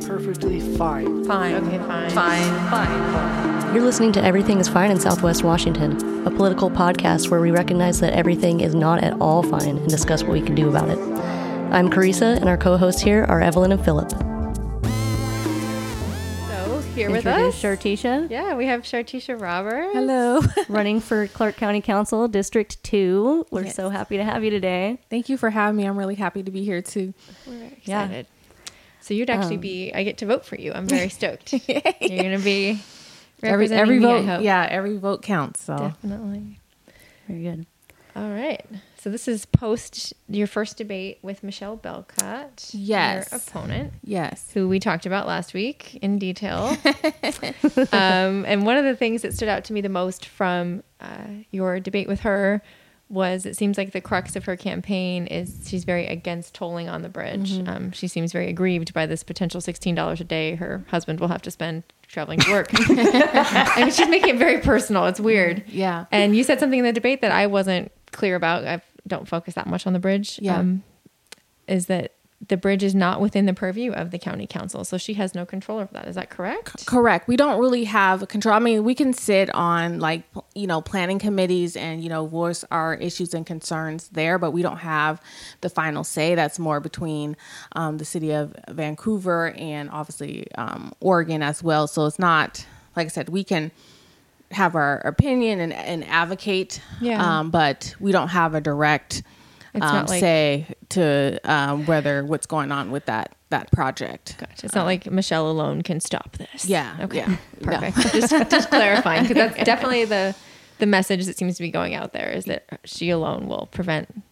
say perfectly fine. Fine. Okay, fine. Fine. Fine. You're listening to Everything is Fine in Southwest Washington, a political podcast where we recognize that everything is not at all fine and discuss what we can do about it. I'm Carissa, and our co hosts here are Evelyn and Philip. So here with Introduce us. Chartisha, Yeah, we have Chartisha Roberts. Hello. running for Clark County Council, District 2. We're Yes. so happy to have you today. Thank you for having me. I'm really happy to be here too. We're excited. Yeah. So you'd actually Um, be. I get to vote for you. I'm very stoked. You're gonna be Every every me, vote, yeah, every vote counts. So definitely. Very good. All right. So this is post your first debate with Michelle Belkot, Yes. your opponent, yes, who we talked about last week in detail. um, and one of the things that stood out to me the most from uh, your debate with her was it seems like the crux of her campaign is she's very against tolling on the bridge. Um, she seems very aggrieved by this potential $16 a day her husband will have to spend traveling to work. I mean, she's making it very personal. It's weird. yeah, And you said something in the debate that I wasn't clear about. I don't focus that much on the bridge. Yeah. Um, is that the bridge is not within the purview of the county council, so she has no control over that. Is that correct? correct. We don't really have control. I mean, we can sit on like you know planning committees and you know voice our issues and concerns there, but we don't have the final say. That's more between um, the city of Vancouver and obviously um, Oregon as well. So it's not like I said, we can have our opinion and, and advocate, Yeah. um, but we don't have a direct It's um, not like- say to um, whether what's going on with that that project. Gotcha. It's not like Michelle alone can stop this. Yeah, Okay. yeah. No. Perfect. just just clarifying because that's definitely the the message that seems to be going out there is that she alone will prevent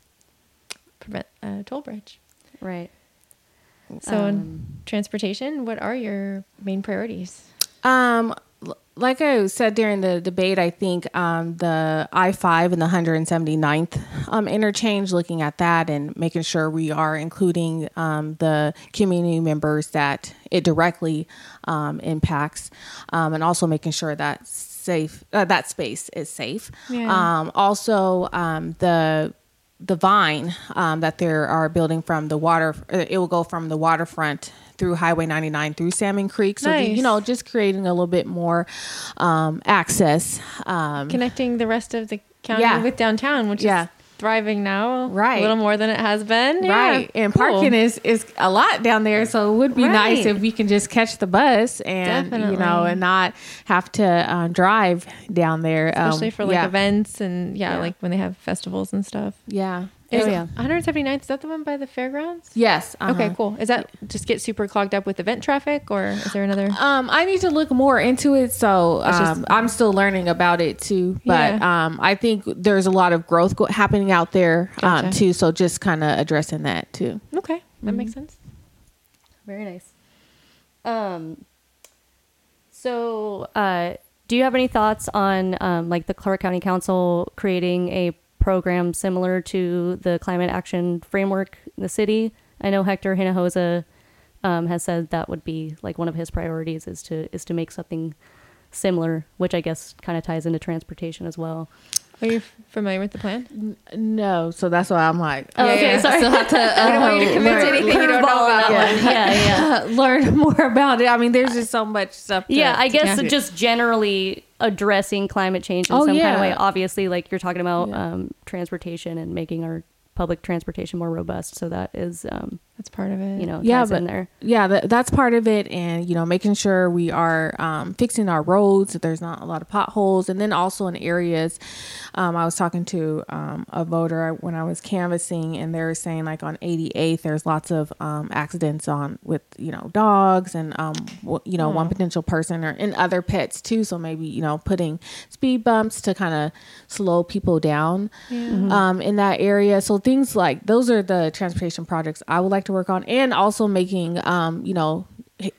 prevent a toll bridge. Right. So, in Um, transportation, what are your main priorities? Um, l- like I said during the debate, I think um, the I five and the 179th um, interchange, looking at that and making sure we are including um, the community members that it directly um, impacts, um, and also making sure that safe uh, that space is safe. Yeah. Um, also, um, the the vine um, that they are building from the water, uh, it will go from the waterfront through Highway 99 through Salmon Creek. So, the- you know, just creating a little bit more um, access. Um, Connecting the rest of the county Yeah. with downtown, which Yeah. is thriving now, Right. A little more than it has been, Yeah. Right. And Cool. parking is, is a lot down there. So it would be nice if we can just catch the bus and, you know, and not have to uh, drive down there. Um, especially for like yeah. events and yeah, Yeah. like when they have festivals and stuff. Yeah. Is Oh, yeah. 179th is that the one by the fairgrounds? Yes. Okay, uh-huh. cool. Is that just get super clogged up with event traffic, or is there another? Um, I need to look more into it, so It's just- um, I'm still learning about it too. But Yeah. um, I think there's a lot of growth go- happening out there um, too. So just kind of addressing that too. Okay, that makes Mm-hmm. sense. Very nice. Um, so, uh, do you have any thoughts on um, like the Clark County Council creating a program similar to the climate action framework in the city? I know Hector Hinojosa um, has said that would be like one of his priorities is to is to make something similar, which I guess kind of ties into transportation as well. Are you f- familiar with the plan? No, so that's why I'm like, Oh, Yeah, okay, yeah. sorry. still have to I don't want you to uh, commit to learn- anything you don't know about. that one. Yeah, yeah. learn more about it. I mean, there's just so much stuff. To, yeah, I guess yeah. just generally addressing climate change in Oh, some kind of way. Obviously, like you're talking about Yeah. um, transportation and making our public transportation more robust. So that is, um, That's part of it. you know, Yeah, but in there. yeah, that, that's part of it, and you know, making sure we are um, fixing our roads. That there's not a lot of potholes, and then also in areas. Um, I was talking to um, a voter when I was canvassing, and they were saying like on 88th, there's lots of um, accidents on with you know dogs and um, you know one potential person or and other pets too. So maybe you know putting speed bumps to kind of slow people down um, in that area. So things like those are the transportation projects I would like to work on, and also making um, you know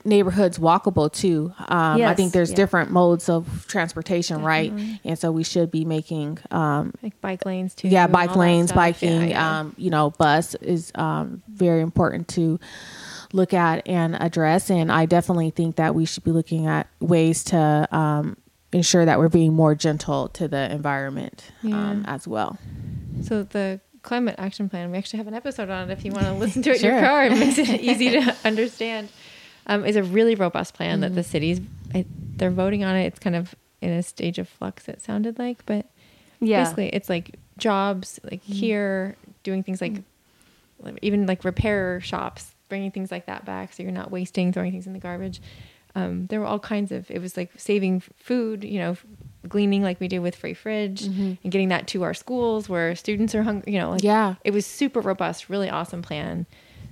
neighborhoods walkable too. Um, I think there's yeah. different modes of transportation, right? And so we should be making um, like bike lanes too. yeah bike lanes, biking. Yeah, yeah. Um, you know, bus is um, very important to look at and address. And I definitely think that we should be looking at ways to um, ensure that we're being more gentle to the environment um, as well. So the climate action plan, we actually have an episode on it if you want to listen to it in your car. It makes it easy to understand. um, is a really robust plan that the cities I, they're voting on it. It's kind of in a stage of flux. It sounded like, but Yeah. basically it's like jobs like here doing things like like, even like repair shops bringing things like that back so you're not wasting throwing things in the garbage um, there were all kinds of it was like saving food you know gleaning like we do with free fridge and getting that to our schools where students are hungry you know like Yeah. it was super robust really awesome plan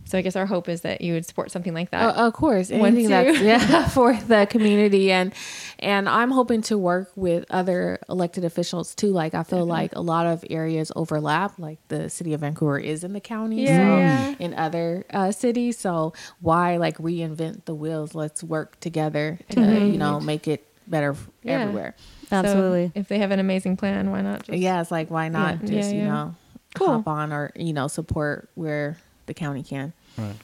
so i guess our hope is that you would support something like that Uh, of course, anything that's yeah for the community, and and I'm hoping to work with other elected officials too. Like I feel like a lot of areas overlap. Like the city of Vancouver is in the county, Yeah, so in other uh, cities. So why like reinvent the wheels? Let's work together to you know make it better Yeah. everywhere. So Absolutely. if they have an amazing plan why not just Yeah, it's like why not Yeah. just Yeah, you know Cool. hop on or you know support where the county can.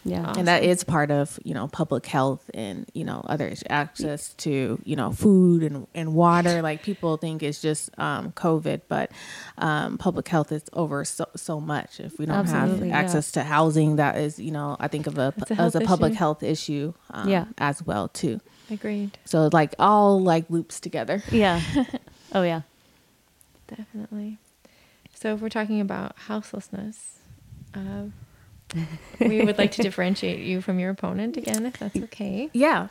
yeah. and that is part of you know public health and you know others access to you know food and, and water like people think it's just um, covid but um, public health is over so, so much if we don't Absolutely, have access to housing that is you know i think of a, a as a public issue. health issue um, Yeah. as well too agreed so like all like loops together Yeah. Oh yeah. Definitely. So, if we're talking about houselessness, uh, we would like to differentiate you from your opponent again, if that's okay. yeah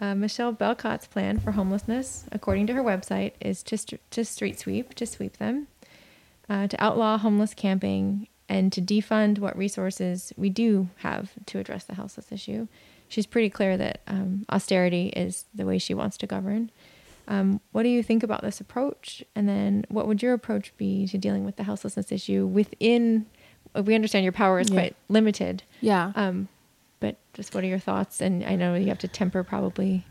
Uh, Michelle Belkot's plan for homelessness, according to her website, is to, st- to street sweep, to sweep them, uh, to outlaw homeless camping, and to defund what resources we do have to address the houseless issue. She's pretty clear that um, austerity is the way she wants to govern. Um, what do you think about this approach? And then what would your approach be to dealing with the houselessness issue within? We understand your power is Yeah. quite limited, yeah um, but just what are your thoughts? And I know you have to temper probably.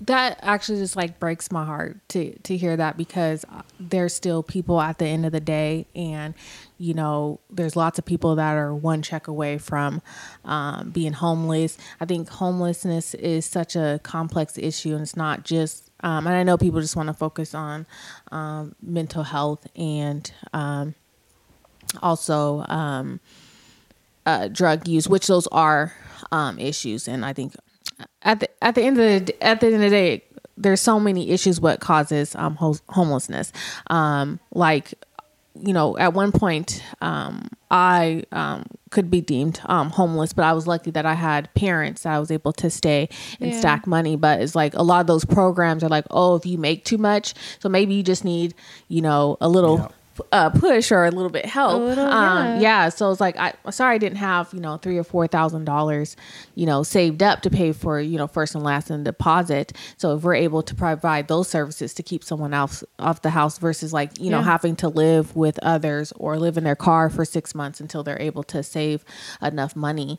That actually just like breaks my heart to to hear that because uh, there's still people at the end of the day and you know there's lots of people that are one check away from um, being homeless i think homelessness is such a complex issue and it's not just um, and i know people just want to focus on um, mental health and um, also um, uh, drug use, which those are um, issues. And I think at the at the end of the at the end of the day, there's so many issues what causes um, ho- homelessness. Um, like you know, at one point, um, I um, could be deemed um, homeless, but I was lucky that I had parents that I was able to stay and Yeah. stack money. But it's like a lot of those programs are like, oh, if you make too much, so maybe you just need, you know, a little. Yeah. Uh, push or a little bit help. Little, um, yeah. yeah. So it's like I sorry I didn't have you know three or four thousand dollars, you know, saved up to pay for you know first and last and deposit. So if we're able to provide those services to keep someone else off the house versus like you know having to live with others or live in their car for six months until they're able to save enough money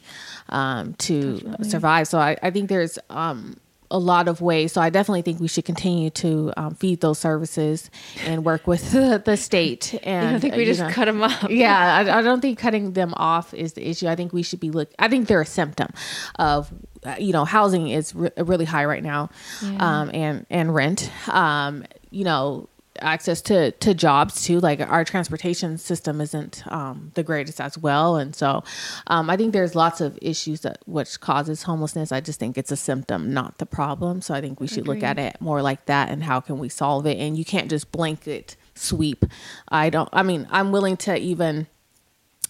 um, to survive. So I, I think there's um, a lot of ways. So I definitely think we should continue to um, feed those services and work with the, the state. And I think uh, we you just know- cut them off. yeah, I, I don't think cutting them off is the issue. I think we should be look. I think they're a symptom of, uh, you know, housing is re- really high right now, Yeah. um, and and rent. Um, you know, access to to jobs too. Like our transportation system isn't um, the greatest as well, and so um, I think there's lots of issues that which causes homelessness. I just think it's a symptom, not the problem. So I think we should look at it more like that and how can we solve it. And you can't just blanket sweep. I don't. I mean, I'm willing to even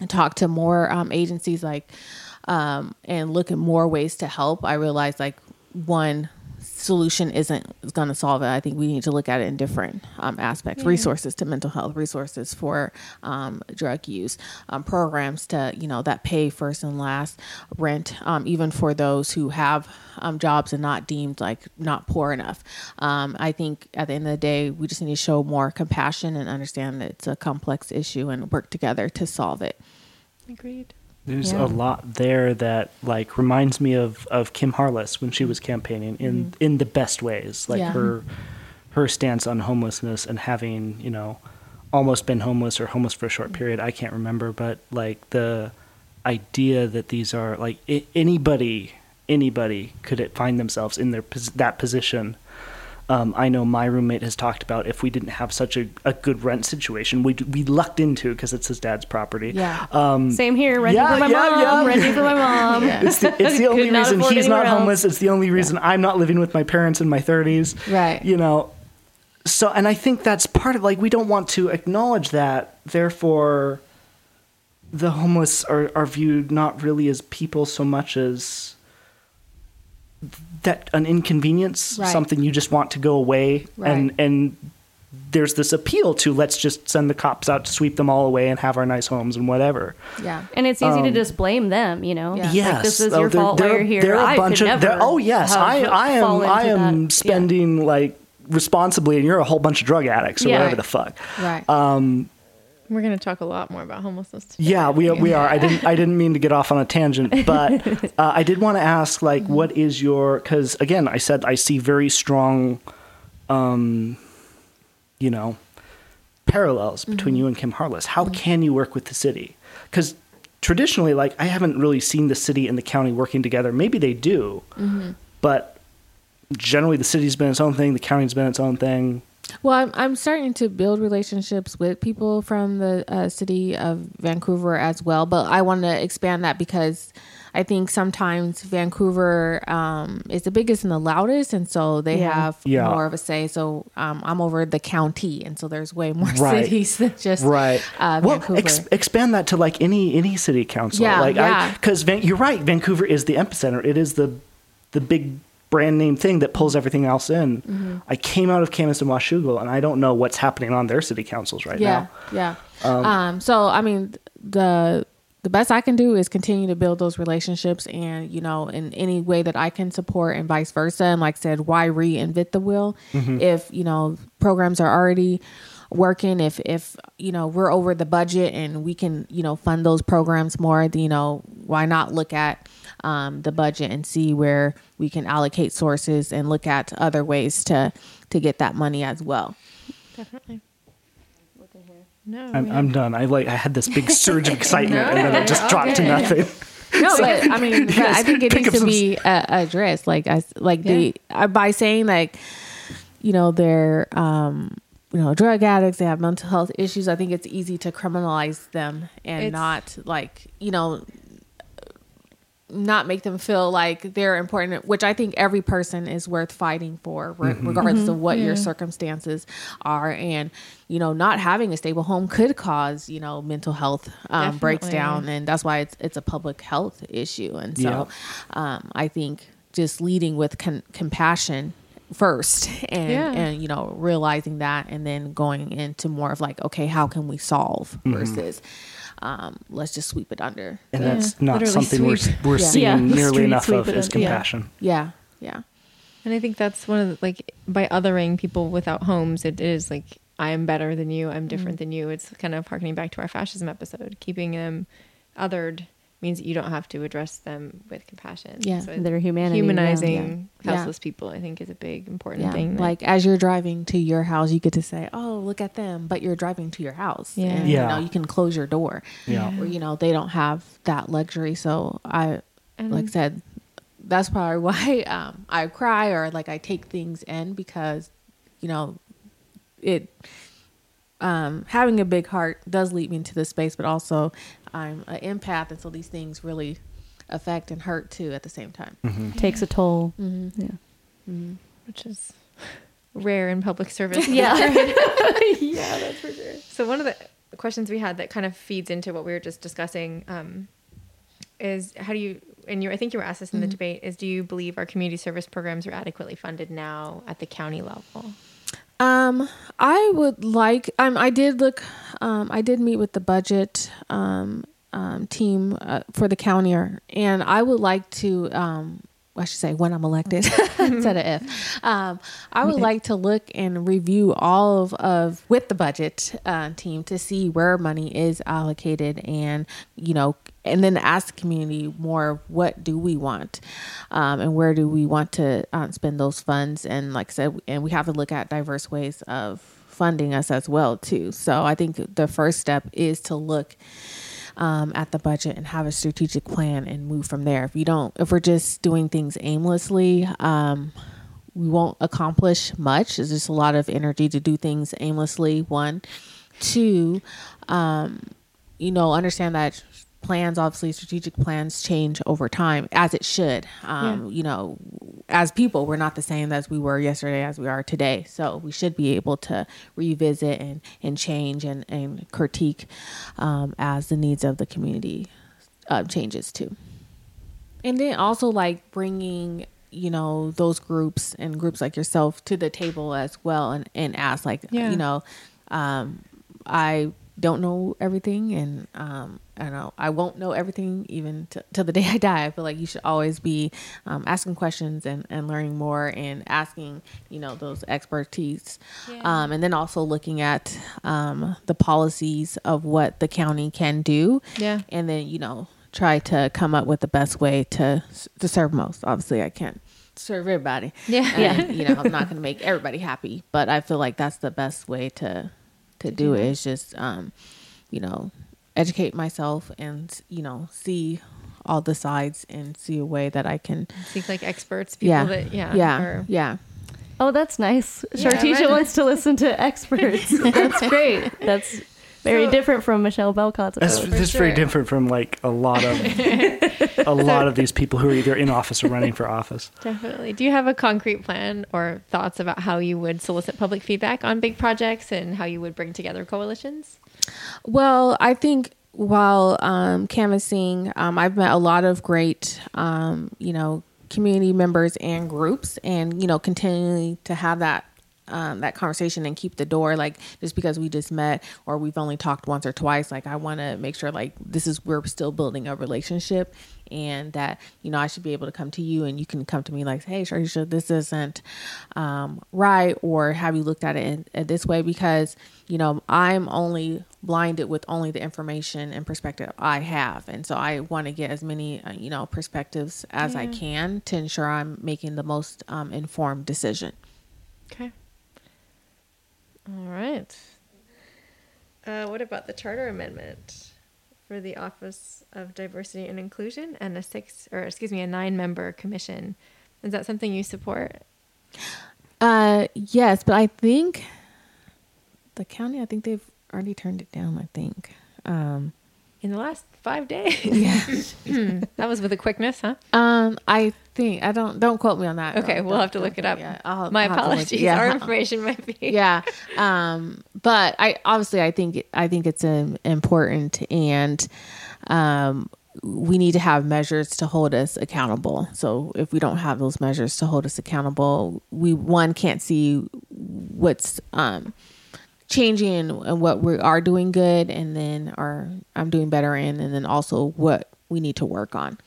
talk to more um, agencies like um, and look at more ways to help. I realize like one solution isn't going to solve it. I think we need to look at it in different um, aspects: resources to mental health, resources for um, drug use, um, programs to you know that pay first and last, rent, um, even for those who have um, jobs and not deemed like not poor enough. Um, I think at the end of the day, we just need to show more compassion and understand that it's a complex issue and work together to solve it. Agreed. There's Yeah. a lot there that like reminds me of of Kim Harless when she was campaigning in mm-hmm. in the best ways. Like Yeah. her her stance on homelessness and having, you know, almost been homeless or homeless for a short mm-hmm. period, I can't remember, but like the idea that these are like I- anybody anybody could find themselves in their that position Um, I know my roommate has talked about if we didn't have such a, a good rent situation, we we lucked into because it's his dad's property. Yeah. Um, Same here. Renting Yeah, for my yeah, mom. yeah. Renting for my mom. it's the, it's the only not reason he's not anywhere else. homeless. It's the only reason I'm not living with my parents in my 30s. Right. You know, so, and I think that's part of like, we don't want to acknowledge that. Therefore, the homeless are, are viewed not really as people so much as that an inconvenience, Right. something you just want to go away. And, Right. and there's this appeal to let's just send the cops out to sweep them all away and have our nice homes and whatever. Yeah. And it's easy to Um, just blame them, you know? Yeah. Like, Yes. this is Oh, your there- fault there- while you're here. There are I a bunch could of never oh yes, I I am I am that. spending like responsibly, and you're a whole bunch of drug addicts or Yeah. whatever the fuck. Right. Um, We're going to talk a lot more about homelessness. Today. yeah, we we are. I didn't I didn't mean to get off on a tangent, but uh, I did want to ask like, Mm-hmm. what is your? Because again, I said I see very strong, um, you know, parallels between Mm-hmm. you and Kim Harless. How can you work with the city? Because traditionally, like, I haven't really seen the city and the county working together. Maybe they do, Mm-hmm. but generally, the city's been its own thing, the county's been its own thing. Well, I'm, I'm starting to build relationships with people from the uh, city of Vancouver as well, but I want to expand that because I think sometimes Vancouver um, is the biggest and the loudest, and so they Yeah. have Yeah. more of a say. So um, I'm over the county, and so there's way more Right. cities than just right uh, well ex- expand that to like any any city council Yeah, like yeah. because Van- you're right vancouver is the epicenter it is the the big brand name thing that pulls everything else in Mm-hmm. i came out of camas and washougal and i don't know what's happening on their city councils right yeah, now yeah. Yeah. Um, so I mean, the the best I can do is continue to build those relationships, and you know, in any way that I can support, and vice versa. And like I said, why reinvent the wheel if you know programs are already working if if you know we're over the budget and we can you know fund those programs more you know why not look at um, the budget and see where we can allocate sources and look at other ways to to get that money as well Definitely. No, I'm, I'm done i like i had this big surge of excitement No, and then it just you're dropped to nothing No, but I mean, but I think it needs to some- be uh, addressed. Like I like the uh, by saying like, you know, they're um, you know, drug addicts. They have mental health issues. I think it's easy to criminalize them and It's- not like you know, not make them feel like they're important. Which I think every person is worth fighting for, re- regardless of what your circumstances are. And you know, not having a stable home could cause you know mental health um, breaks down and that's why it's it's a public health issue and so Yeah. um, i think just leading with con- compassion first and Yeah. and you know realizing that and then going into more of like okay how can we solve versus um, let's just sweep it under and Yeah, that's not literally something we're, we're Yeah. seeing Yeah, nearly street enough sweep of it is up, yeah. compassion yeah yeah And I think that's one of the, like by othering people without homes, it is like I am better than you, I'm different than you. It's kind of harkening back to our fascism episode. Keeping them othered means that you don't have to address them with compassion. Yeah, so their humanity, humanizing Yeah. Yeah. houseless people, I think, is a big important yeah thing. like as you're driving to your house you get to say oh look at them but you're driving to your house Yeah. and, Yeah. you know you can close your door Yeah. or you know they don't have that luxury so i and like I said, that's probably why um, I cry or like I take things in because, you know, it um, having a big heart does lead me into this space, but also I'm an empath, and so these things really affect and hurt too at the same time. Takes a toll. Mm-hmm. Yeah. which is rare in public service. Yeah. yeah, that's for sure. So one of the questions we had that kind of feeds into what we were just discussing um, is how do you and you I think you were asked this in the debate is do you believe our community service programs are adequately funded now at the county level? Um, I would like. Um, I did look. Um, I did meet with the budget um, um, team uh, for the county, and I would like to. Um, I should say when I'm elected instead of if. Um, I would like to look and review all of, of with the budget uh, team to see where money is allocated, and you know, and then ask the community more what do we want um, and where do we want to um, spend those funds and like i said and we have to look at diverse ways of funding us as well too so i think the first step is to look um, at the budget and have a strategic plan and move from there if you don't if we're just doing things aimlessly um, we won't accomplish much. It's just a lot of energy to do things aimlessly. One, two, um, you know, understand that plans, obviously, strategic plans change over time, as it should. Um, Yeah. You know, as people, we're not the same as we were yesterday, as we are today. So we should be able to revisit and, and change and, and critique um, as the needs of the community uh, changes too. And then also like bringing you know those groups and groups like yourself to the table as well and, and ask like Yeah. you know um, i don't know everything and um, i don't know. I won't know everything even t- till the day i die. I feel like you should always be um, asking questions and, and learning more and asking you know those expertise. Yeah. um, and then also looking at um, the policies of what the county can do. Yeah. and then you know try to come up with the best way to to serve most. Obviously i can't serve everybody. Yeah. and, you know i'm not going to make everybody happy but i feel like that's the best way to to do it. is just um you know educate myself and you know see all the sides and see a way that i can Seek like experts, people yeah that yeah, yeah are- yeah Oh, that's nice. Yeah, Chartisha right. wants to listen to experts. That's great. That's very So- different from Michelle Belkot's That's, approach. that's very different from like a lot of a lot of these people who are either in office or running for office. Definitely. Do you have a concrete plan or thoughts about how you would solicit public feedback on big projects and how you would bring together coalitions? Well, I think while um, canvassing, um, I've met a lot of great, um, you know, community members and groups, and you know, continuing to have that. Um, that conversation and keep the door like just because we just met or we've only talked once or twice like i want to make sure like this is we're still building a relationship and that you know i should be able to come to you and you can come to me like hey Chartisha, this isn't um, right or have you looked at it in, in this way? Because you know i'm only blinded with only the information and perspective i have. And so i want to get as many uh, you know perspectives as i can to ensure i'm making the most um, informed decision. Okay. All right. Uh, what about the charter amendment for the Office of Diversity and Inclusion and a six, or excuse me, a nine-member commission? Is that something you support? uh yes but i think the county i think they've already turned it down i think um In the last five days? yeah that was with a quickness, huh? Um, I think I don't don't quote me on that. Okay, we'll have to look it up. Yeah, I'll- My I'll have to look- apologies. yeah. Our information might be. yeah. Um, but I obviously I think I think it's um, important and um we need to have measures to hold us accountable. So if we don't have those measures to hold us accountable, we one can't see what's um changing and, what we are doing good and then are I'm doing better in and then also what we need to work on.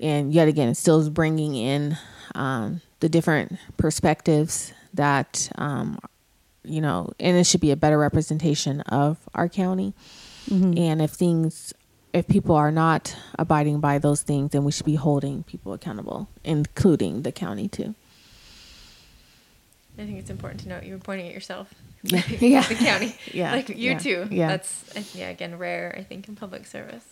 And yet again, it still is bringing in um, the different perspectives that um, you know, and it should be a better representation of our county. And if things, if people are not abiding by those things, then we should be holding people accountable, including the county too. I think it's important to note you were pointing at yourself. Yeah. Yeah. the county. Yeah. Like you Yeah. too. Yeah. That's, yeah, again, rare, I think, in public service.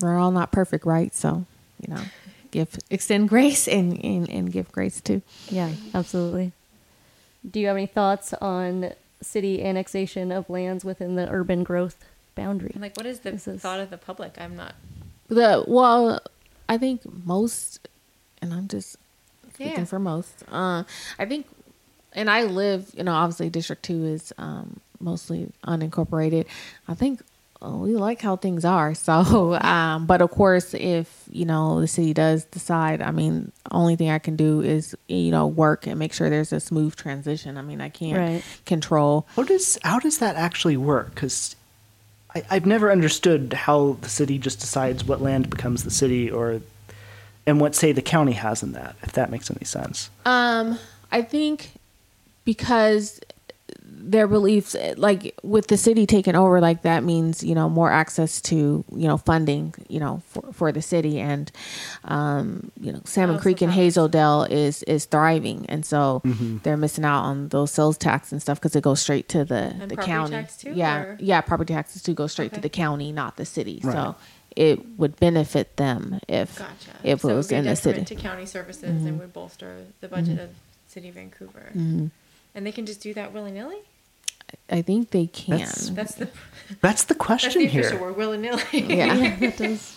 We're all not perfect, right? So, you know, give extend grace and and, and give grace too. Yeah, absolutely. Do you have any thoughts on city annexation of lands within the urban growth boundary? Like, what is the This is- thought of the public? I'm not. The well, I think most, and I'm just speaking Yeah. for most. Uh, I think, and I live, you know, obviously District Two is um, mostly unincorporated. I think we like how things are. So, um, but of course, if you know the city does decide, I mean, only thing I can do is you know work and make sure there's a smooth transition. I mean, I can't Right. control. How does how does that actually work? Because I've never understood how the city just decides what land becomes the city, or and what say the county has in that. If that makes any sense. Um, I think because their beliefs, like with the city taking over, like that means you know more access to you know funding, you know for, for the city, and um, you know Salmon Oh, so Creek and that- Hazel Dell is is thriving, and so they're missing out on those sales tax and stuff because it goes straight to the And the property county. tax too, yeah, or- yeah, property taxes too go straight to the county, not the city. Right. So it would benefit them if Gotcha. if so it was be a in the city. to county services and would bolster the budget of City of Vancouver. Mhm. And they can just do that willy nilly. I think they can. That's- That's the That's the that's question the official here. word, willy nilly. yeah.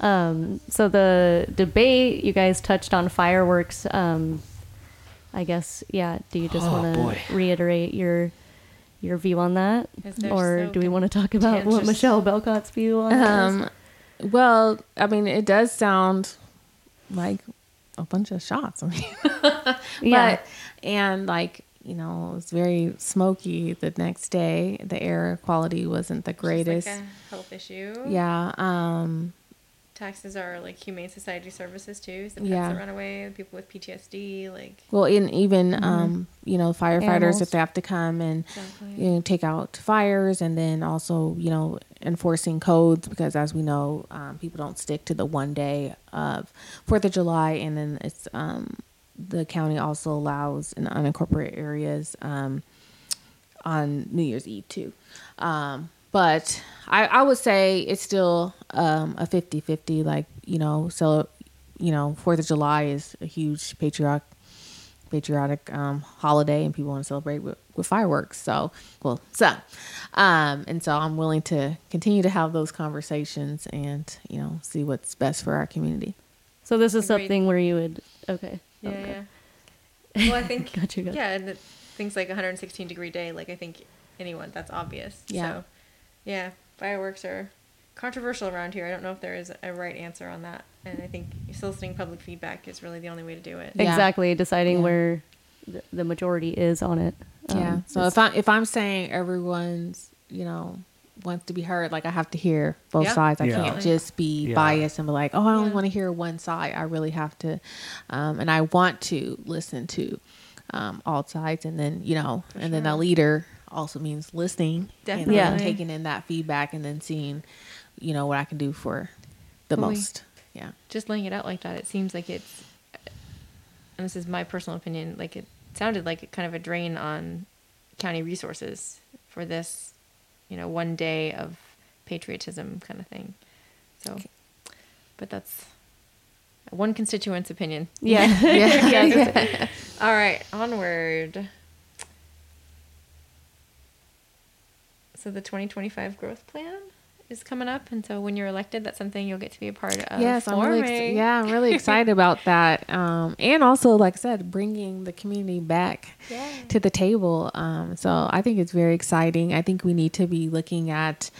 Um, so the debate you guys touched on fireworks. Um, I guess yeah. Do you just Oh, want to reiterate your your view on that, or so do we want to talk about what. Michelle Belkot's view on it is? Um, well, I mean, it does sound like a bunch of shots. I mean, Yeah. and like you know, it was very smoky the next day. The air quality wasn't the It's greatest. like a health issue. yeah. Um. Taxes are like humane society services too. So pets Yeah. that run away, people with PTSD, like Well, in even um, you know, firefighters Animals. if they have to come and Exactly. you know, take out fires, and then also you know enforcing codes because as we know, um, people don't stick to the one day of Fourth of July, and then it's um, the county also allows in unincorporated areas um, on New Year's Eve too. Um, but I, I would say it's still um, a 50-50, like you know, so you know, Fourth of July is a huge patriotic patriotic um, holiday and people want to celebrate with, with fireworks. So, well, so, um, and so I'm willing to continue to have those conversations and, you know, see what's best for our community. So this is Agreed. something where you would okay. Yeah, okay. yeah. Well, I think Gotcha, gotcha. yeah, and things like 116 degree day, like I think anyone that's obvious. Yeah. So, yeah, fireworks are controversial around here. I don't know if there is a right answer on that, and I think soliciting public feedback is really the only way to do it. Yeah. Exactly, deciding Yeah. where the, the majority is on it. yeah. Um, So if I if I'm saying everyone's, you know, wants to be heard, like I have to hear both Yeah. sides. I Yeah. can't just be Yeah. biased and be like, oh, I only want to hear one side. I really have to, um, and I want to listen to um, all sides, and then you know, and then a leader also means listening, Definitely. and then Yeah. taking in that feedback, and then seeing, you know, what I can do for the Fully. most. Yeah. Just laying it out like that, it seems like it's, and this is my personal opinion, like it sounded like kind of a drain on county resources for this, you know, one day of patriotism kind of thing. So, but that's one constituent's opinion. yeah. Yeah. yeah. All right, onward. So the 2025 growth plan is coming up, and so when you're elected, that's something you'll get to be a part of. yes, I'm really ex- yeah, I'm really excited about that. Um, and also, like I said, bringing the community back Yeah. to the table. Um, so I think it's very exciting. I think we need to be looking at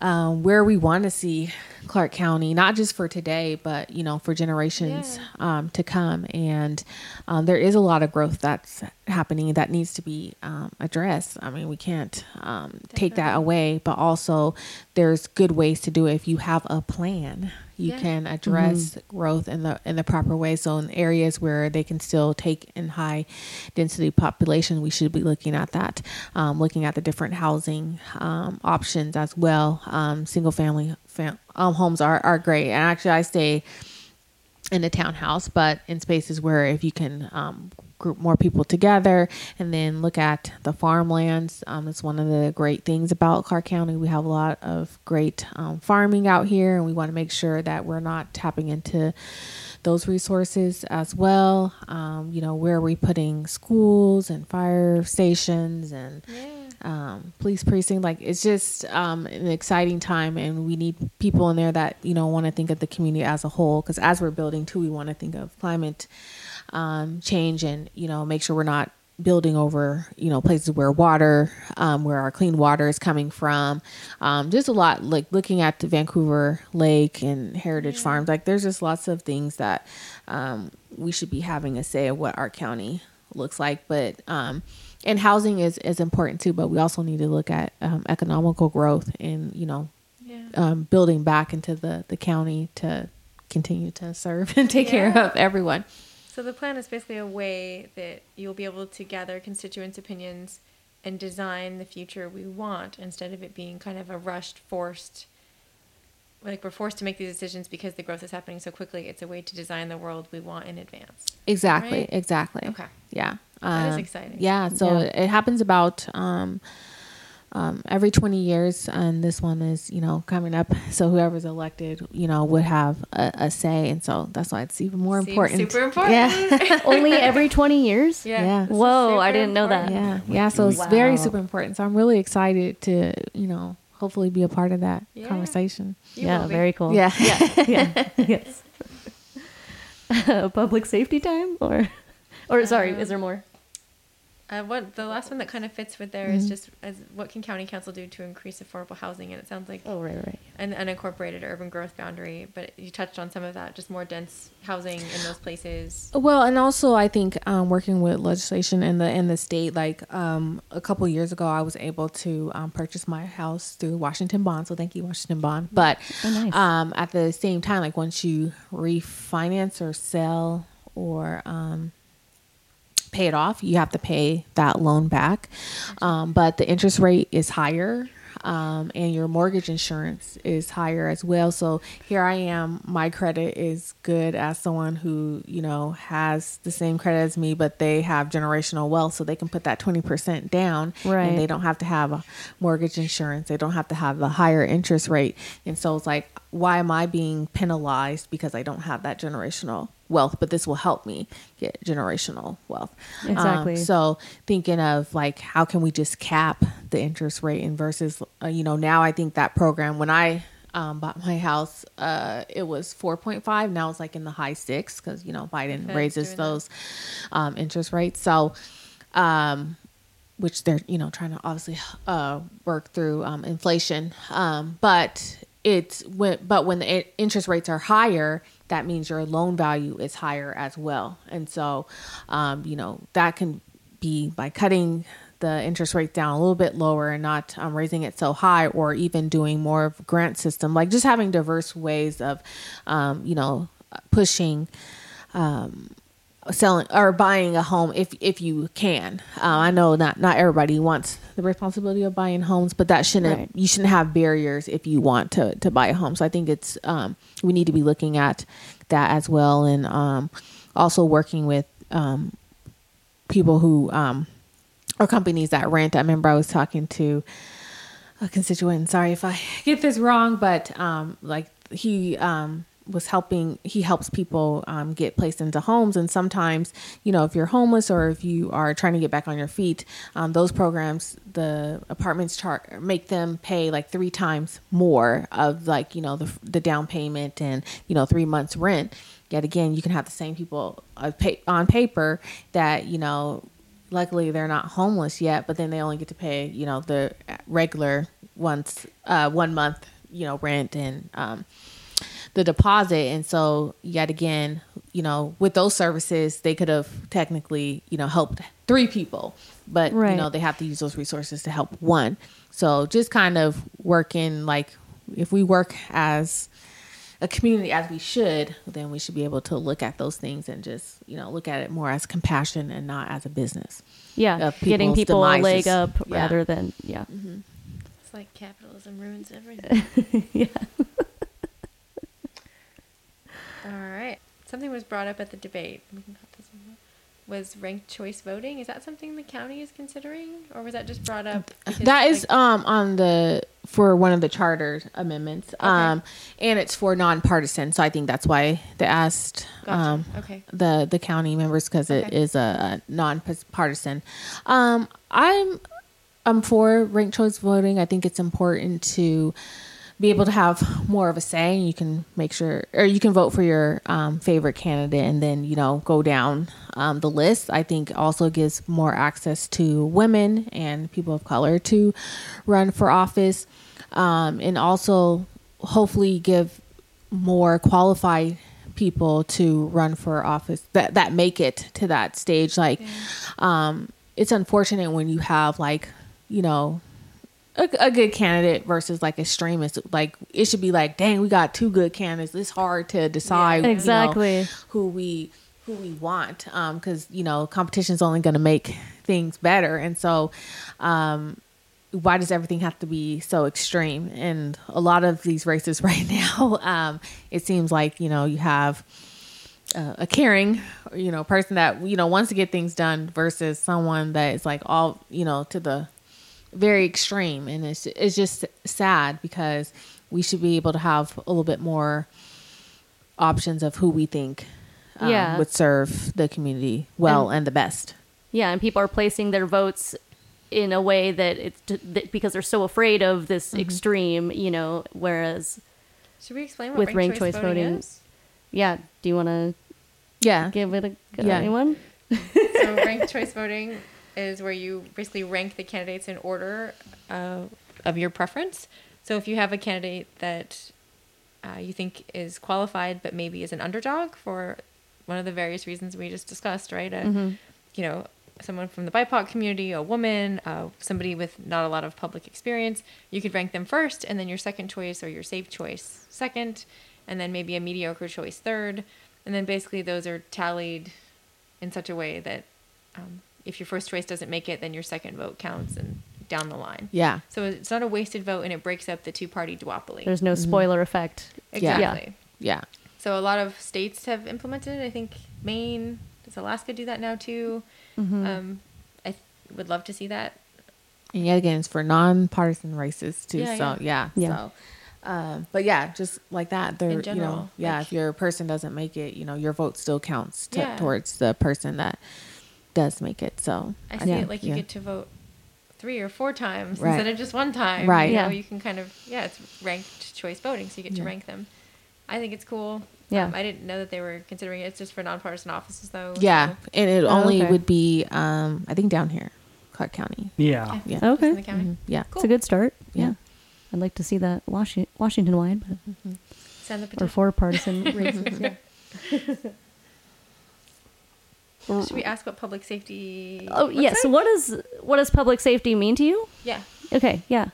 um, where we want to see Clark County, not just for today, but you know, for generations um, to come. And um, there is a lot of growth that's happening that needs to be um, addressed. I mean, we can't um, take that away, but also there's good ways to do it. If you have a plan, you Yeah. can address growth in the in the proper way. So in areas where they can still take in high density population, we should be looking at that, um, looking at the different housing um, options as well. Um, single family fam- um, homes are are great, and actually I stay in a townhouse, but in spaces where if you can um, group more people together and then look at the farmlands, um, it's one of the great things about Clark County. We have a lot of great um, farming out here, and we want to make sure that we're not tapping into those resources as well. Um, you know, where are we putting schools and fire stations and um, police precinct. Like it's just um, an exciting time, and we need people in there that you know want to think of the community as a whole. Because as we're building too, we want to think of climate um, change and you know make sure we're not building over you know places where water um, where our clean water is coming from. Um, just a lot like looking at the vancouver lake and heritage farms like there's just lots of things that um, we should be having a say of what our county looks like but um, and housing is, is important too but we also need to look at um, economical growth and you know Yeah. um, building back into the, the county to continue to serve and take care of everyone So the plan is basically a way that you'll be able to gather constituents' opinions and design the future we want instead of it being kind of a rushed, forced. Like we're forced to make these decisions because the growth is happening so quickly. It's a way to design the world we want in advance. Exactly. Right? Exactly. Okay. Yeah. That is Um, exciting. Yeah. So Yeah. It, it happens about um, um, every 20 years, and this one is, you know, coming up. So whoever's elected, you know, would have a, a say. And so that's why it's even more Seems important. Super important. Yeah. Only every 20 years? Yeah. this is Whoa, I didn't know that. Yeah. Yeah. So it's very super important. So I'm really excited to, you know, hopefully be a part of that Yeah. conversation. You yeah, very cool. Yeah. yeah. yes. Public safety time or or sorry, Um, is there more? Uh, what the last one that kind of fits with there is just as what can county council do to increase affordable housing? And it sounds like Oh, right, right. an unincorporated urban growth boundary, but you touched on some of that, just more dense housing in those places. Well, and also I think um, working with legislation in the in the state, like um, a couple years ago, I was able to um, purchase my house through Washington Bond. So thank you, Washington Bond. But Oh, nice. um, at the same time, like once you refinance or sell or um, pay it off, you have to pay that loan back. Um, but the interest rate is higher. Um, and your mortgage insurance is higher as well. So here I am. My credit is good as someone who, you know, has the same credit as me, but they have generational wealth. So they can put that 20% down Right. and they don't have to have a mortgage insurance. They don't have to have the higher interest rate. And so it's like, why am I being penalized because I don't have that generational wealth? But this will help me get generational wealth. Um, Exactly. so thinking of like, how can we just cap the interest rate and versus, uh, you know, now I think that program, when I um, bought my house, uh, it was 4.5. Now it's like in the high six because, you know, Biden Fed's raises those um, interest rates. So, um, which they're you know trying to obviously uh, work through um, inflation. Um, but it's when but when the interest rates are higher, that means your loan value is higher as well. And so, um, you know that can be by cutting the interest rate down a little bit lower and not um, raising it so high, or even doing more of grant system, like just having diverse ways of, um, you know, pushing selling or buying a home if if you can. Uh, I know not not everybody wants the responsibility of buying homes, but that shouldn't Right. you shouldn't have barriers if you want to to buy a home. So I think it's um, we need to be looking at that as well, and um, also working with um, people who um, or companies that rent. I remember I was talking to a constituent. Sorry if I get this wrong, but um, like he um, was helping. He helps people um, get placed into homes, and sometimes you know if you're homeless or if you are trying to get back on your feet, um, those programs, the apartments chart make them pay like three times more of like you know the the down payment and you know three months rent. Yet again, you can have the same people uh, on paper that you know luckily they're not homeless yet but then they only get to pay you know the regular once uh one month you know rent and um the deposit and so yet again you know with those services they could have technically you know helped three people but you know they have to use those resources to help one so just kind of working like if we work as a community as we should, then we should be able to look at those things and just, you know, look at it more as compassion and not as a business. Yeah, getting people's people a leg up Yeah. rather than yeah. Mm-hmm. It's like capitalism ruins everything. yeah. All right. Something was brought up at the debate. We can cut this one. Was ranked choice voting? Is that something the county is considering, or was that just brought up? That is like- um on the for one of the charter amendments. Um and it's for nonpartisan, so I think that's why they asked Gotcha. um Okay. the the county members because it Okay. is a, a non-partisan. Um, I'm I'm for ranked choice voting. I think it's important to be able to have more of a say. You can make sure, or you can vote for your um, favorite candidate, and then you know go down um, the list. I think also gives more access to women and people of color to run for office, um, and also hopefully give more qualified people to run for office that that make it to that stage like um it's unfortunate when you have like you know a, a good candidate versus like extremists like it should be like dang we got two good candidates. It's hard to decide you know, Exactly. who we who we want um because you know competition is only going to make things better. And so um why does everything have to be so extreme? And a lot of these races right now um it seems like you know you have uh, a caring you know person that you know wants to get things done versus someone that is like all you know to the very extreme, and it's it's just sad because we should be able to have a little bit more options of who we think um, Yeah. would serve the community well and, the best. Yeah, and people are placing their votes in a way that it's that because they're so afraid of this Mm-hmm. extreme, you know. Whereas, Should we explain what With ranked, ranked choice, choice voting, voting. is? yeah, do you want to Yeah, give it a go? Yeah. Anyone? so ranked choice voting is where you basically rank the candidates in order uh, of your preference. So if you have a candidate that uh, you think is qualified, but maybe is an underdog for one of the various reasons we just discussed, right? A, You know, someone from the BIPOC community, a woman, uh, somebody with not a lot of public experience, you could rank them first, and then your second choice or your safe choice second, and then maybe a mediocre choice third, and then basically those are tallied in such a way that um, if your first choice doesn't make it, then your second vote counts and down the line. yeah, So it's not a wasted vote, and it breaks up the two-party duopoly. There's no spoiler effect. Exactly. yeah. So a lot of states have implemented it. I think Maine does. Alaska do that now too. Um, I th- would love to see that. And yet again, it's for nonpartisan races too. Yeah, so yeah, Yeah. So, um, but yeah, just like that, they're In you general, know, yeah. like- if your person doesn't make it, you know, your vote still counts to, Yeah. towards the person that does make it. So I see yeah, it like you yeah. get to vote three or four times Right. instead of just one time. Right. You know, Yeah. you can kind of yeah, it's ranked choice voting, so you get to Yeah. rank them. I think it's cool. Yeah. Um, I didn't know that they were considering it. It's just for nonpartisan offices though. yeah, so and it Oh, only okay. would be um, I think down here, Clark County. Yeah. Yeah. just Okay. in the county. Mhm. Yeah. Cool. It's a good start. Yeah. Yeah. I'd like to see that Washington Washington wide, but Send the petition. or four partisan races. Yeah. Should we ask what public safety? Oh looks yes. like? What does what does public safety mean to you? Yeah. Okay. Yeah.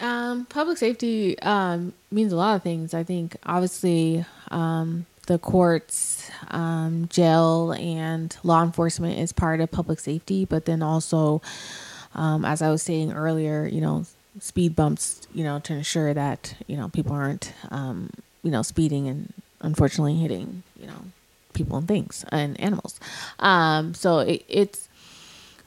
Um, public safety um, means a lot of things. I think obviously um, the courts, um, jail, and law enforcement is part of public safety, but then also, um, as I was saying earlier, you know, speed bumps, you know, to ensure that you know people aren't, um, you know, speeding and unfortunately hitting, you know, people and things and animals. Um, so it, it's,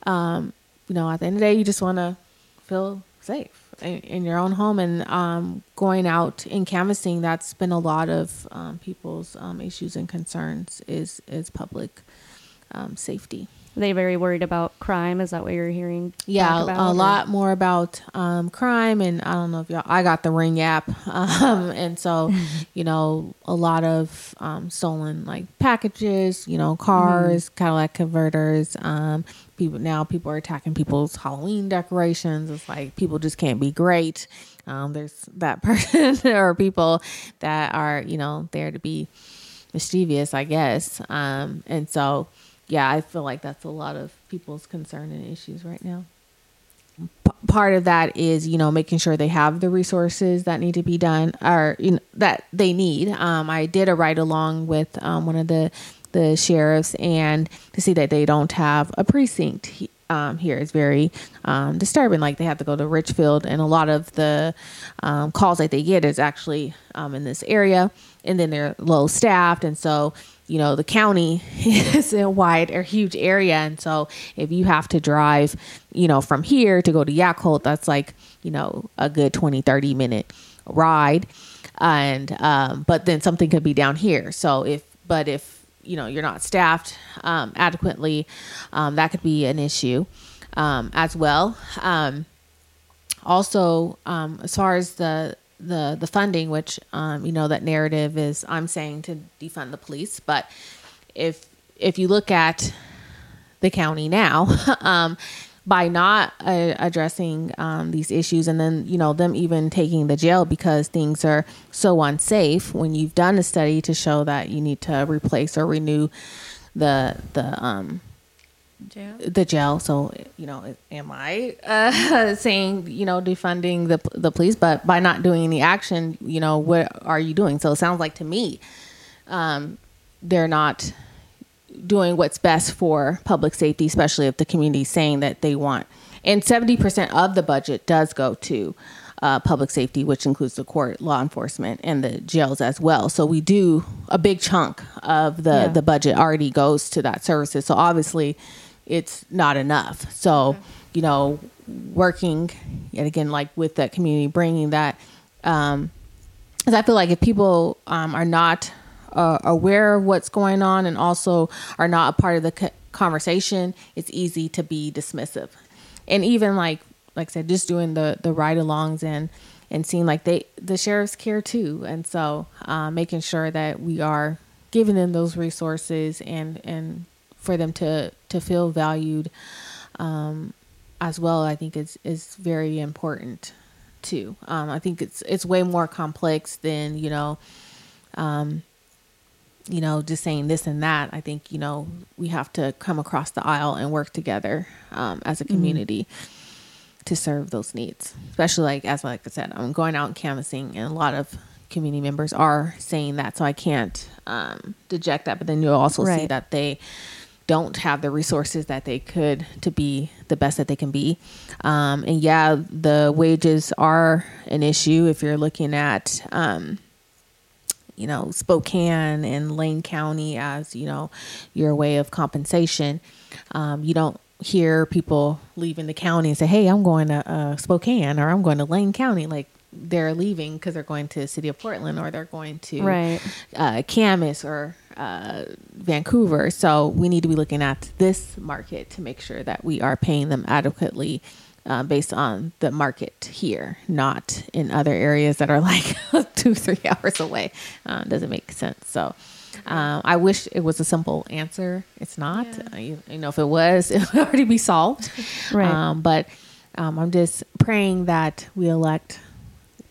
um, you know, at the end of the day, you just want to feel safe in, in your own home and um, going out and canvassing. That's been a lot of um, people's um, issues and concerns is is public um, safety. Are they very worried about crime? Is that what you're hearing? Yeah, talk a, or- lot more about um, crime, and I don't know if y'all. I got the Ring app, um, and so you know a lot of um, stolen like packages, you know, cars, Cadillac converters. Um, people now people are attacking people's Halloween decorations. It's like people just can't be great. Um, there's that person or people that are you know there to be mischievous, I guess. Um, and so, yeah, I feel like that's a lot of people's concern and issues right now. P- part of that is, you know, making sure they have the resources that need to be done or you know, that they need. Um, I did a ride along with um, one of the the sheriffs and to see that they don't have a precinct he- um, here is very um, disturbing. Like they have to go to Ridgefield, and a lot of the um, calls that they get is actually um, in this area, and then they're low staffed, and so you know the county is a wide or huge area, and so if you have to drive, you know, from here to go to Yacolt, that's like you know a good 20, 30 minute ride, and um, but then something could be down here. So if but if you know you're not staffed um, adequately, um, that could be an issue um, as well. Um, also, um, as far as the the the funding, which um, you know that narrative is, I'm saying to defund the police, but if if you look at the county now um, by not uh, addressing um, these issues and then you know them even taking the jail because things are so unsafe when you've done a study to show that you need to replace or renew the the um Jail. the jail so you know am i uh, saying you know defunding the the police but by not doing any action you know what are you doing so it sounds like to me um they're not doing what's best for public safety, especially if the community is saying that they want. And 70% of the budget does go to uh, public safety, which includes the court, law enforcement, and the jails as well. So we do a big chunk of the, Yeah. the budget already goes to that services. So obviously it's not enough. So you know, working yet again, like with that community, bringing that. Um, because I feel like if people um, are not uh, aware of what's going on and also are not a part of the co- conversation, it's easy to be dismissive. And even like like I said, just doing the the ride-alongs and and seeing like they the sheriffs care too, and so uh, making sure that we are giving them those resources and and for them to to feel valued um, as well, I think is is very important too. Um, I think it's it's way more complex than you know, um, you know, just saying this and that. I think you know we have to come across the aisle and work together um, as a community to serve those needs. Especially like as like I said, I'm going out and canvassing, and a lot of community members are saying that, so I can't um, deject that. But then you'll also see that they don't have the resources that they could to be the best that they can be. Um, and yeah, the wages are an issue if you're looking at, um, you know, Spokane and Lane County as, you know, your way of compensation. Um, you don't hear people leaving the county and say, hey, I'm going to uh, Spokane or I'm going to Lane County. Like they're leaving because they're going to the city of Portland or they're going to Right. uh, Camas or uh, Vancouver. So we need to be looking at this market to make sure that we are paying them adequately uh, based on the market here, not in other areas that are like two, three hours away. Uh, doesn't make sense. So. Um, I wish it was a simple answer. It's not. Uh, you, you know, if it was, it would already be solved. Right. Um, but um, I'm just praying that we elect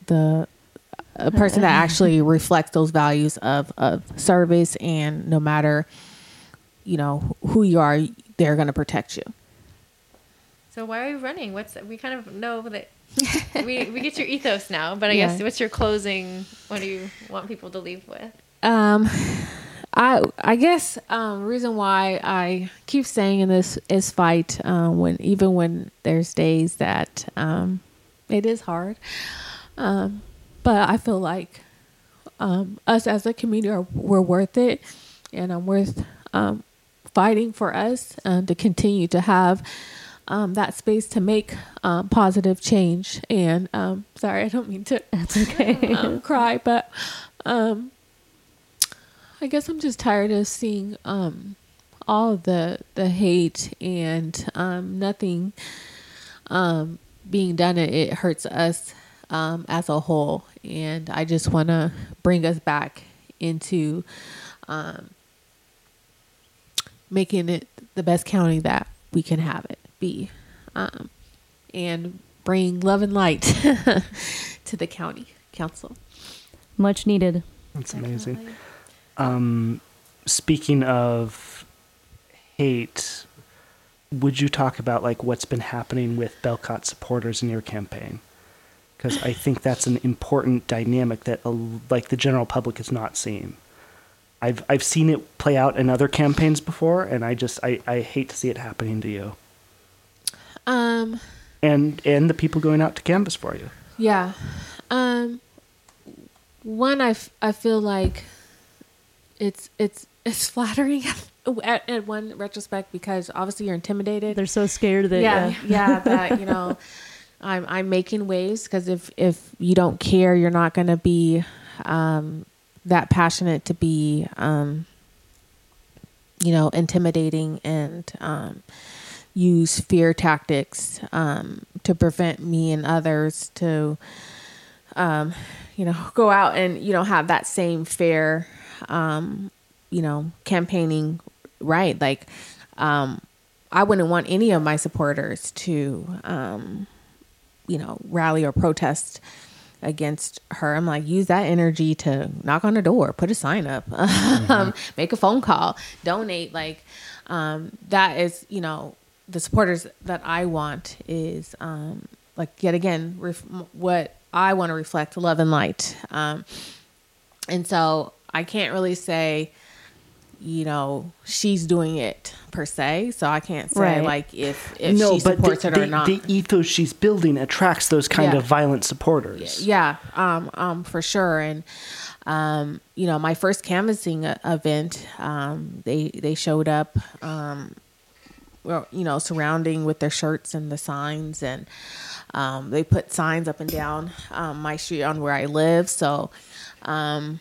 the a person that actually reflects those values of, of service and no matter you know who you are they're going to protect you So why are you running? What's we kind of know that we we get your ethos now, but I Yeah. guess what's your closing? What do you want people to leave with? um i i guess um reason why i keep saying in this is fight um when even when there's days that um it is hard um but i feel like um us as a community are we're worth it and i'm worth um fighting for us uh, to continue to have um, that space to make um, positive change. And um, sorry, I don't mean to That's okay. um, cry, but um, I guess I'm just tired of seeing um, all the the hate and um, nothing um, being done. It, it hurts us um, as a whole, and I just want to bring us back into um, making it the best county that we can have it be, um, and bring love and light to the county council. Much needed. That's amazing. Um, speaking of hate, would you talk about like what's been happening with Belkot supporters in your campaign? Because I think that's an important dynamic that like the general public is not seeing. I've I've seen it play out in other campaigns before, and I just I, I hate to see it happening to you Um, and and the people going out to canvas for you. yeah. Um, one, I, f- I feel like it's it's it's flattering at, at one retrospect because obviously you're intimidated. They're so scared that yeah, yeah. yeah, that you know, I'm I'm making waves because if if you don't care, you're not going to be um, that passionate to be um, you know intimidating and um, use fear tactics um, to prevent me and others to um, you know go out and you know have that same fair um, you know campaigning right? Like I wouldn't want any of my supporters to, you know, rally or protest against her. I'm like, use that energy to knock on the door, put a sign up, um, make a phone call, donate. Like, um, that is, you know, the supporters that I want is, um, like, yet again, ref- what I want to reflect love and light. Um, and so I can't really say, you know, she's doing it per se. So I can't say Right. like if if she supports the, it or the, not. the ethos she's building attracts those kind Yeah. of violent supporters. yeah, um, um, for sure. And um, you know, my first canvassing uh, event, um, they they showed up. Um, well, you know, surrounding with their shirts and the signs, and um, they put signs up and down um, my street on where I live. So, um,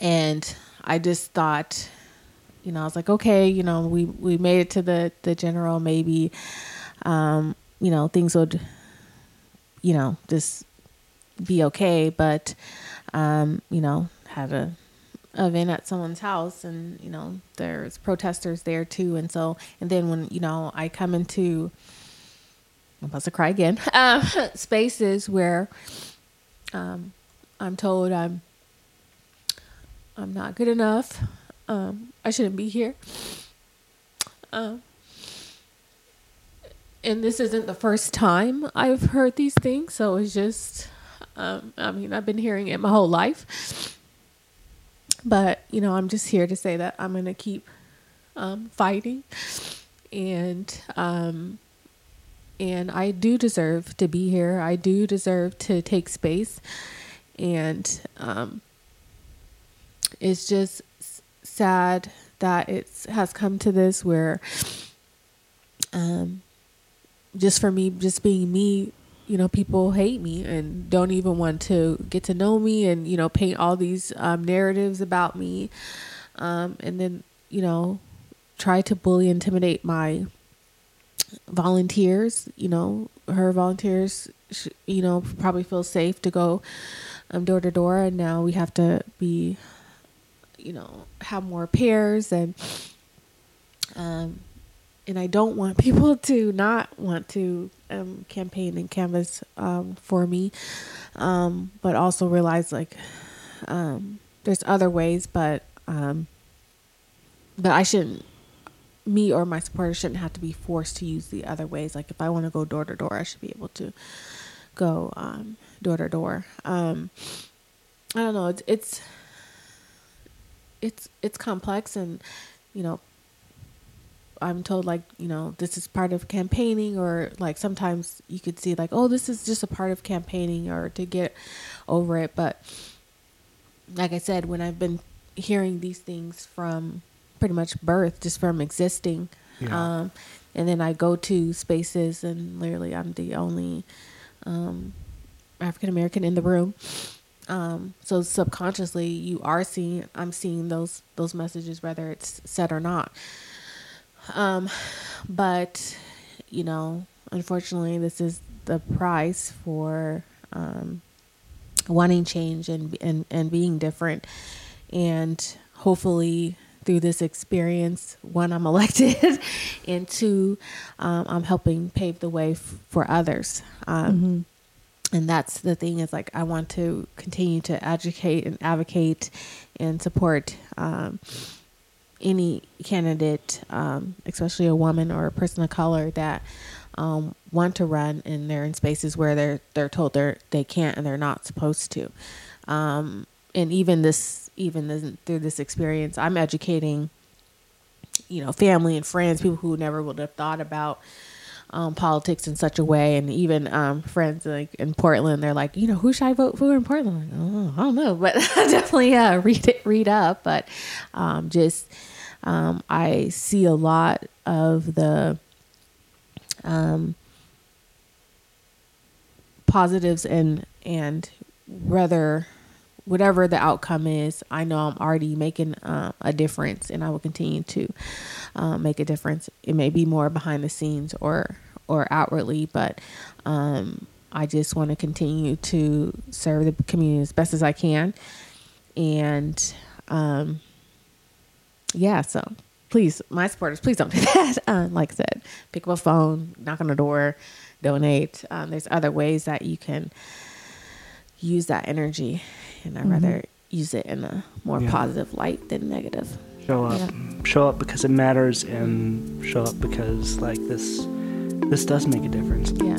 and I just thought, you know, I was like, okay, you know, we we made it to the the general. Maybe, um, you know, things would, you know, just be okay. But, um, you know, had a event at someone's house and you know there's protesters there too and so and then when you know i come into i'm about to cry again um, spaces where um, i'm told i'm i'm not good enough. Um, i shouldn't be here. Um, and this isn't the first time i've heard these things so it's just um, i mean i've been hearing it my whole life. But you know i'm just here to say that i'm gonna keep um, fighting. And um, and i do deserve to be here. I do deserve to take space. And um, it's just sad that it has come to this where um, just for me just being me you know people hate me and don't even want to get to know me and you know paint all these um, narratives about me. Um, and then you know try to bully intimidate my volunteers you know her volunteers you know probably feel safe to go um, door to door. And now we have to be you know have more pairs and um and I don't want people to not want to um, campaign and canvas um, for me, um, but also realize like um, there's other ways, but um, but I shouldn't. Me or my supporters shouldn't have to be forced to use the other ways. Like if I want to go door to door, I should be able to go um, door to door. Um, I don't know. It's it's it's it's complex, and you know I'm told like you know this is part of campaigning or like sometimes you could see like oh this is just a part of campaigning or to get over it but like I said when I've been hearing these things from pretty much birth just from existing Yeah. um and then I go to spaces and literally I'm the only um African American in the room um so subconsciously you are seeing I'm seeing those those messages whether it's said or not um, but you know, unfortunately, this is the price for um, wanting change and and and being different. And hopefully, through this experience, one, I'm elected, and two, um, I'm helping pave the way f- for others. Um, and that's the thing is like I want to continue to educate and advocate and support um, any candidate, um, especially a woman or a person of color that um, want to run and they're in spaces where they're they're told they're they can't and they're not supposed to. Um, and even this even this, through this experience, I'm educating, you know, family and friends, people who never would have thought about um, politics in such a way, and even um, friends like in Portland, they're like, you know, who should I vote for in Portland? Like, oh, I don't know, but definitely uh, read it, read up. But um, just um, I see a lot of the um, positives and and whether whatever the outcome is, I know I'm already making um, a difference, and I will continue to um, make a difference. It may be more behind the scenes or or outwardly, but um, I just want to continue to serve the community as best as I can, and um, yeah. So please, my supporters, please don't do that. Um, like I said, pick up a phone, knock on the door, donate. Um, there's other ways that you can use that energy and I'd mm-hmm. rather use it in a more yeah. positive light than negative. Show up. Yeah. Show up because it matters and show up because like this this does make a difference. Yeah.